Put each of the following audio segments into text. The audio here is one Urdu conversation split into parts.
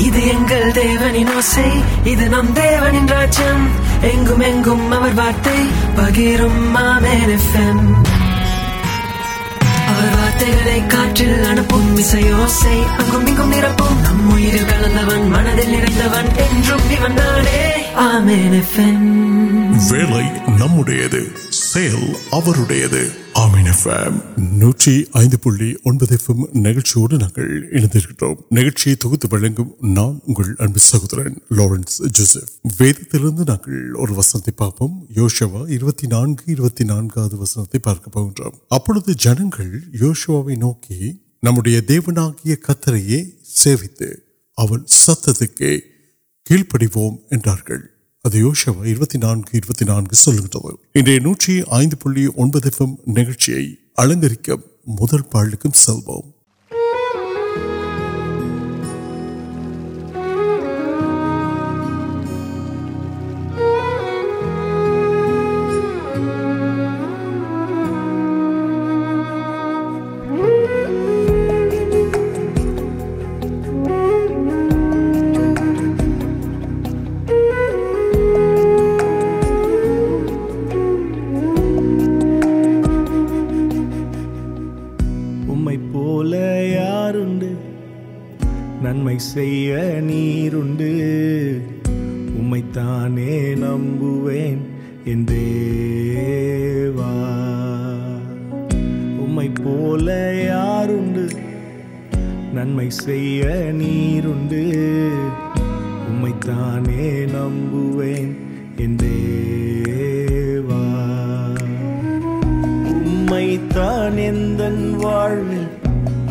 نمر کل منتف نمبر جنگل یوشو نو کتر ستو نوکری نئی سلو اندار ن ویت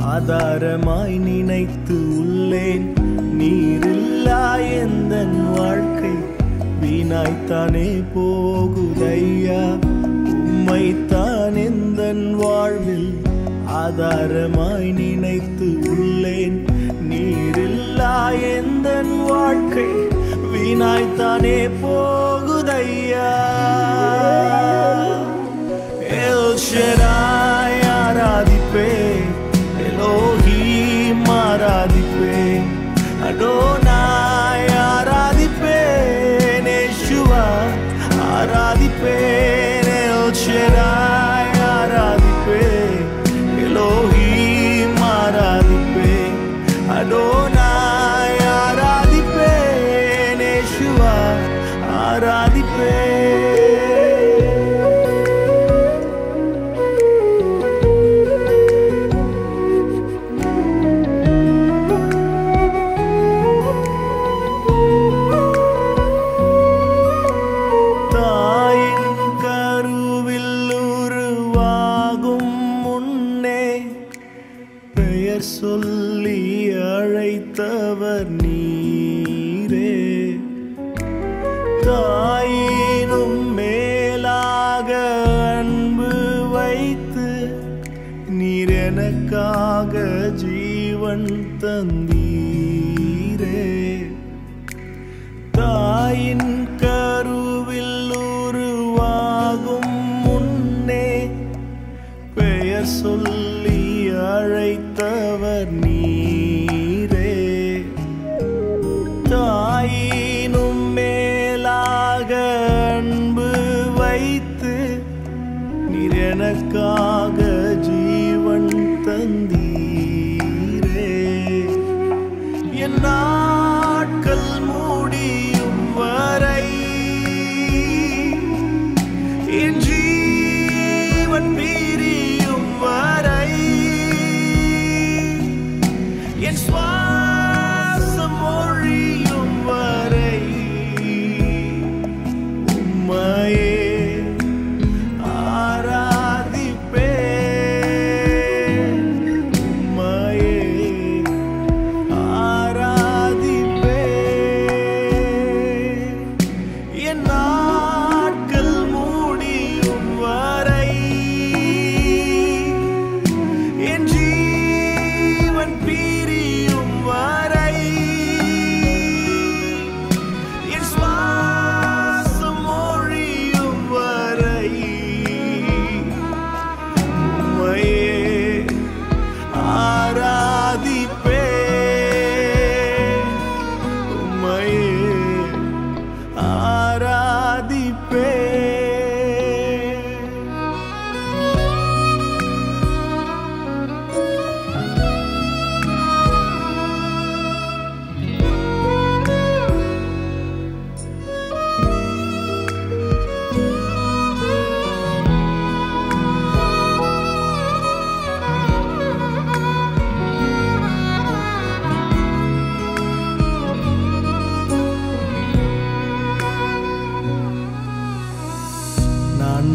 آدار نائے ویت شرا یار آدی پہ لو ہی مارا دیپے ہڈو نا یار آدیپ نے شوا آدے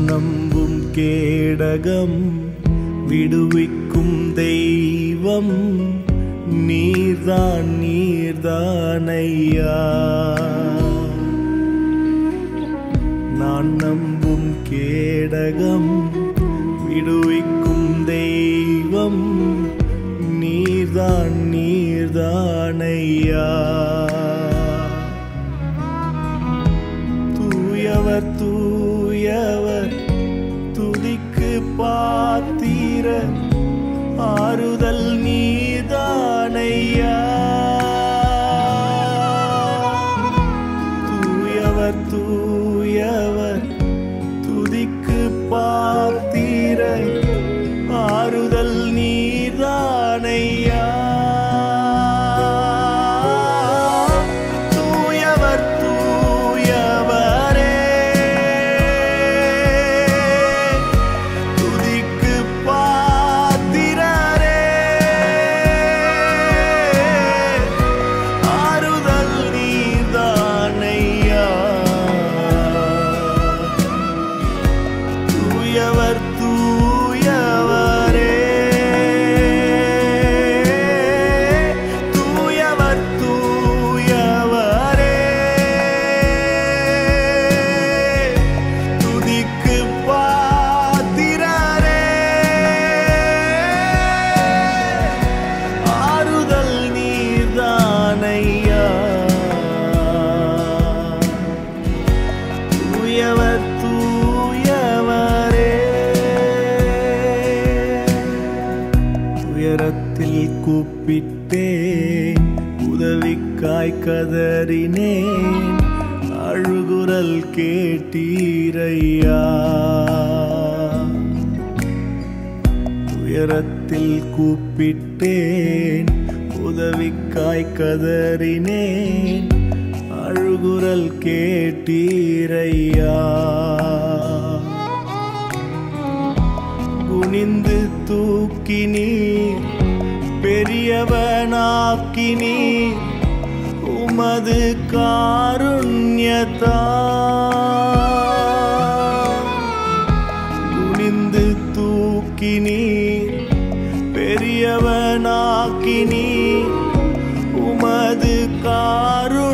نمکان یا نان کم ویوم نہیں نٹریا کائر نوگر کی توکنی پری بناک امد کارتا توکنی پریوناکنی امد کارتا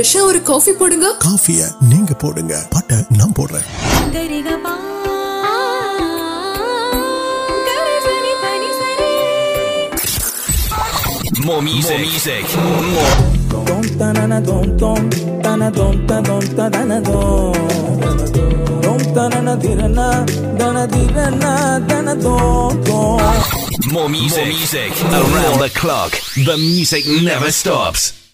ஃப்ரெஷ்ஷா ஒரு காஃபி போடுங்க காஃபிய நீங்க போடுங்க பட்டை நான் போடுறேன் More music. More music. More music around the clock. The music never stops.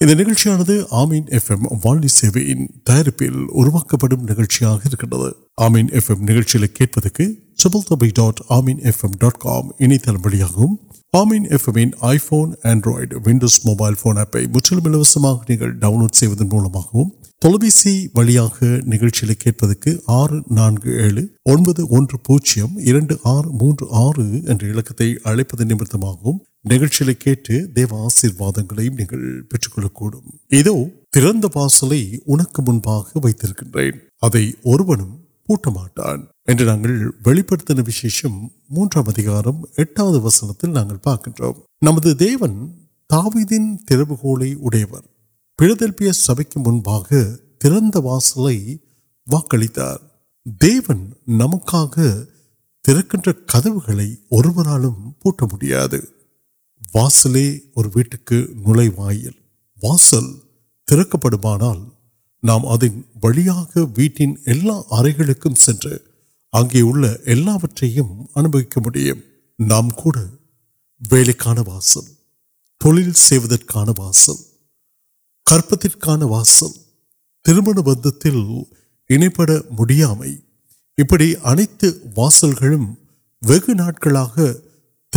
Mobile نکل نو پوجیم نا نیٹ دیو آشیواد مدار پوٹ مجھے نائل ترک پوانگ واڑھوں کان واسل ترم بند مجھے اینت واسل كو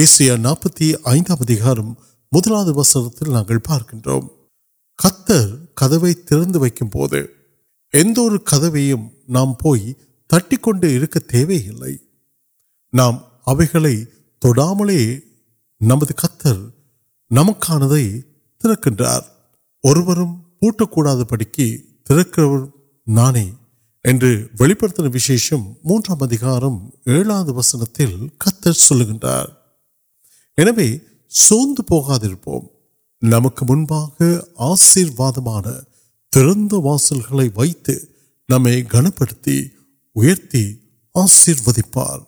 اسلام وسن پارک ترکی نام پوٹ نام تھی نمدر نمکان ترکار اور پوٹک بڑی ترکیم موکار وسن سلکہ نمک منفاف آشیواد تردل و میں آشیوار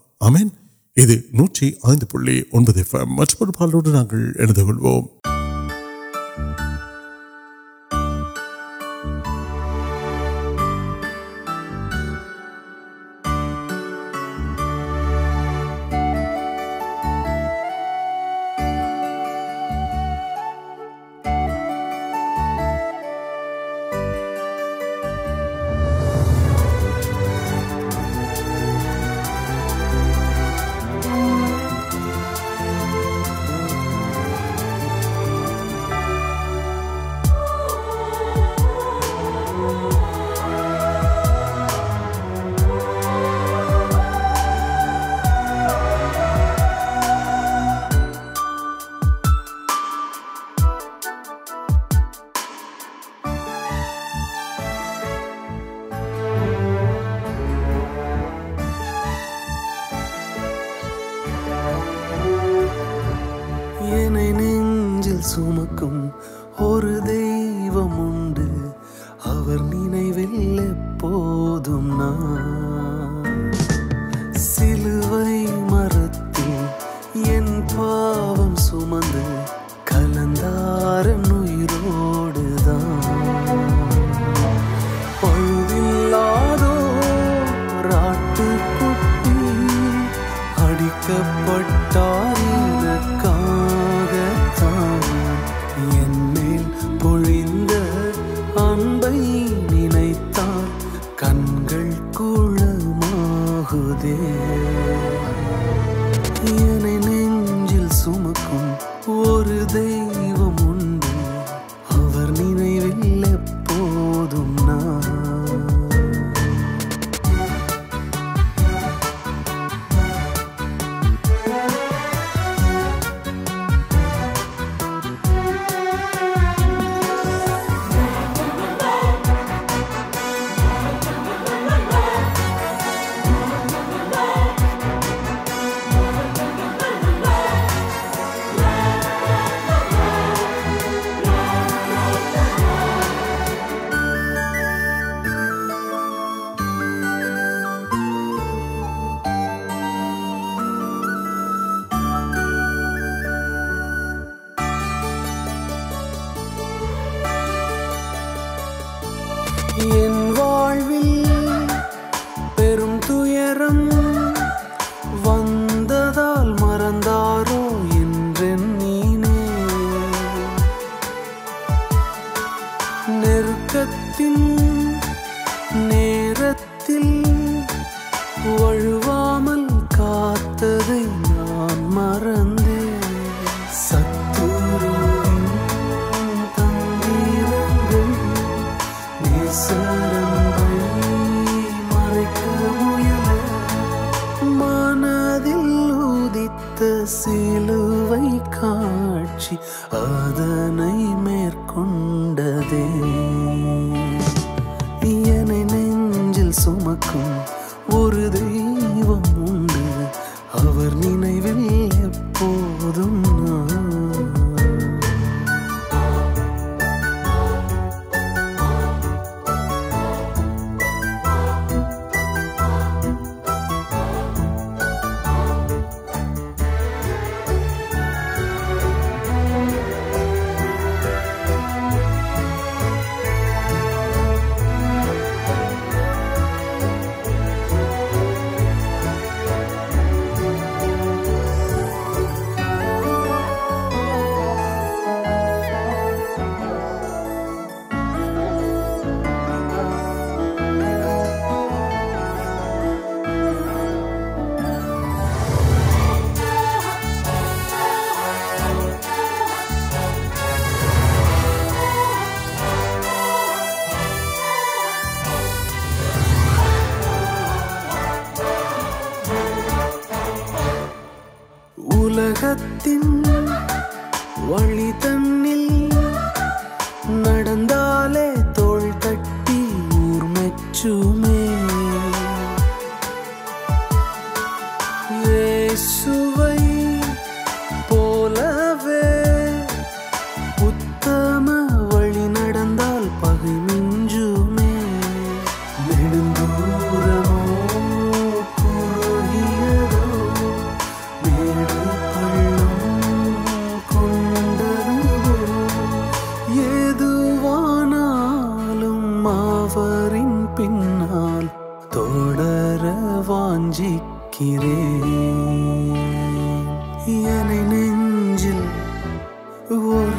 اور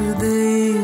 نینے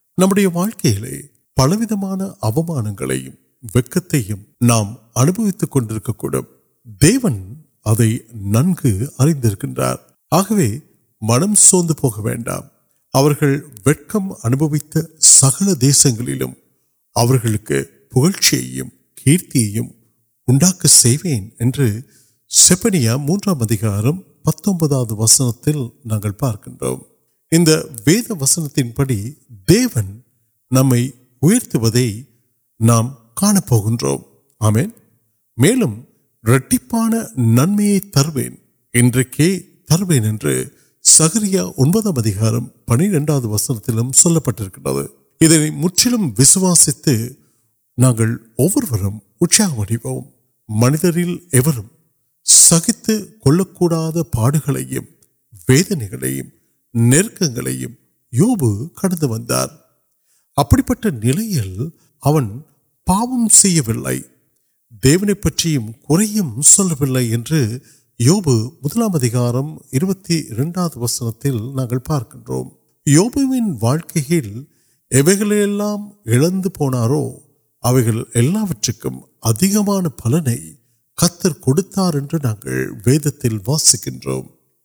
نام پہ سکل دیس کے سوپنی موکار وسنگ نام پہ پنرا وسن دن پڑھا سبس منہ سہیت کلک ویسے نمبو کڑھار ابھی پہلے پاپن پہ وسنگ پلنے کتار ویسے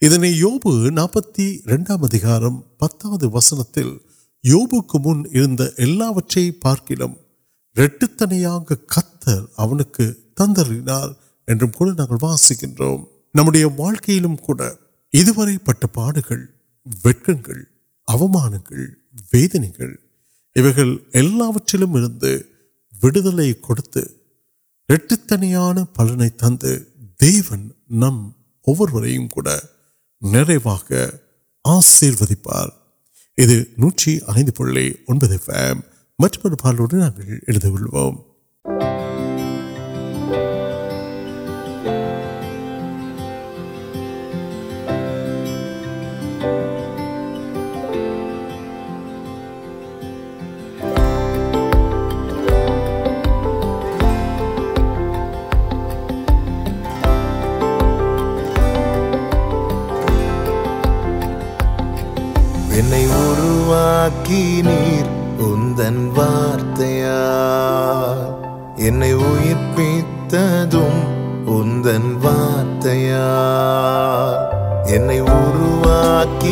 پتا وسوٹ پار پاڑان و نئیوکرو نوکرک وار اروک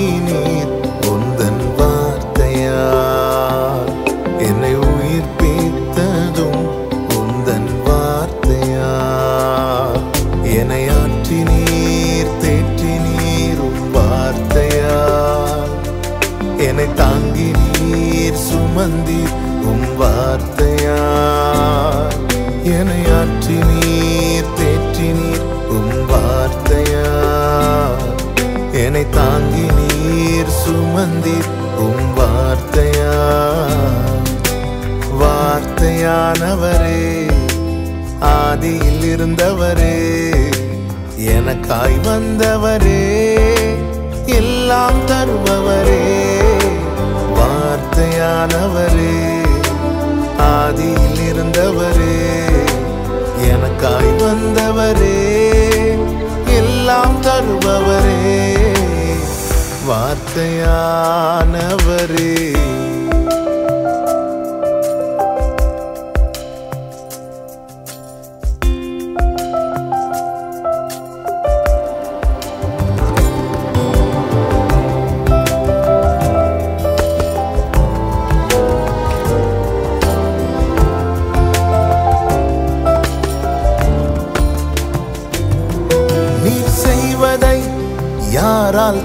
نری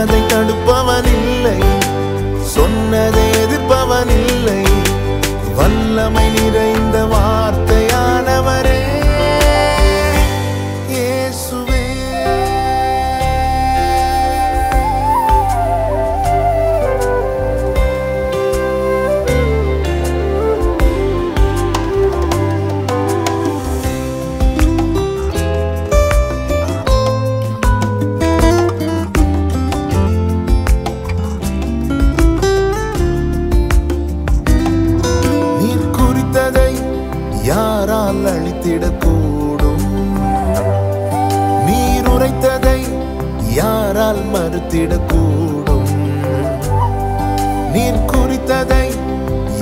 ترپن سانے ون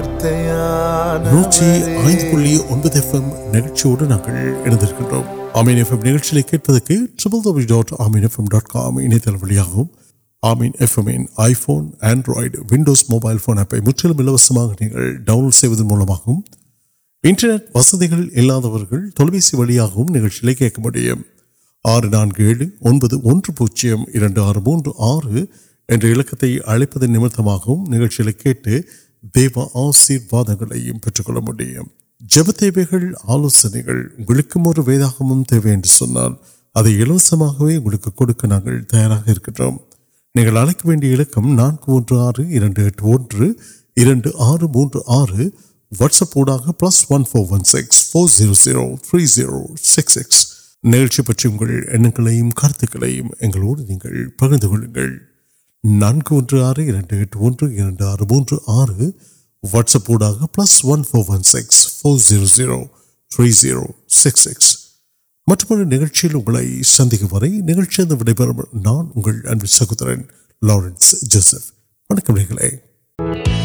منٹر وسٹرم نئے نان پوجیم نام تیار پیرو سکس سکس نمبر کم پک پکس سکس مطلب نیل سندر نان سہوتر لارنس ونکے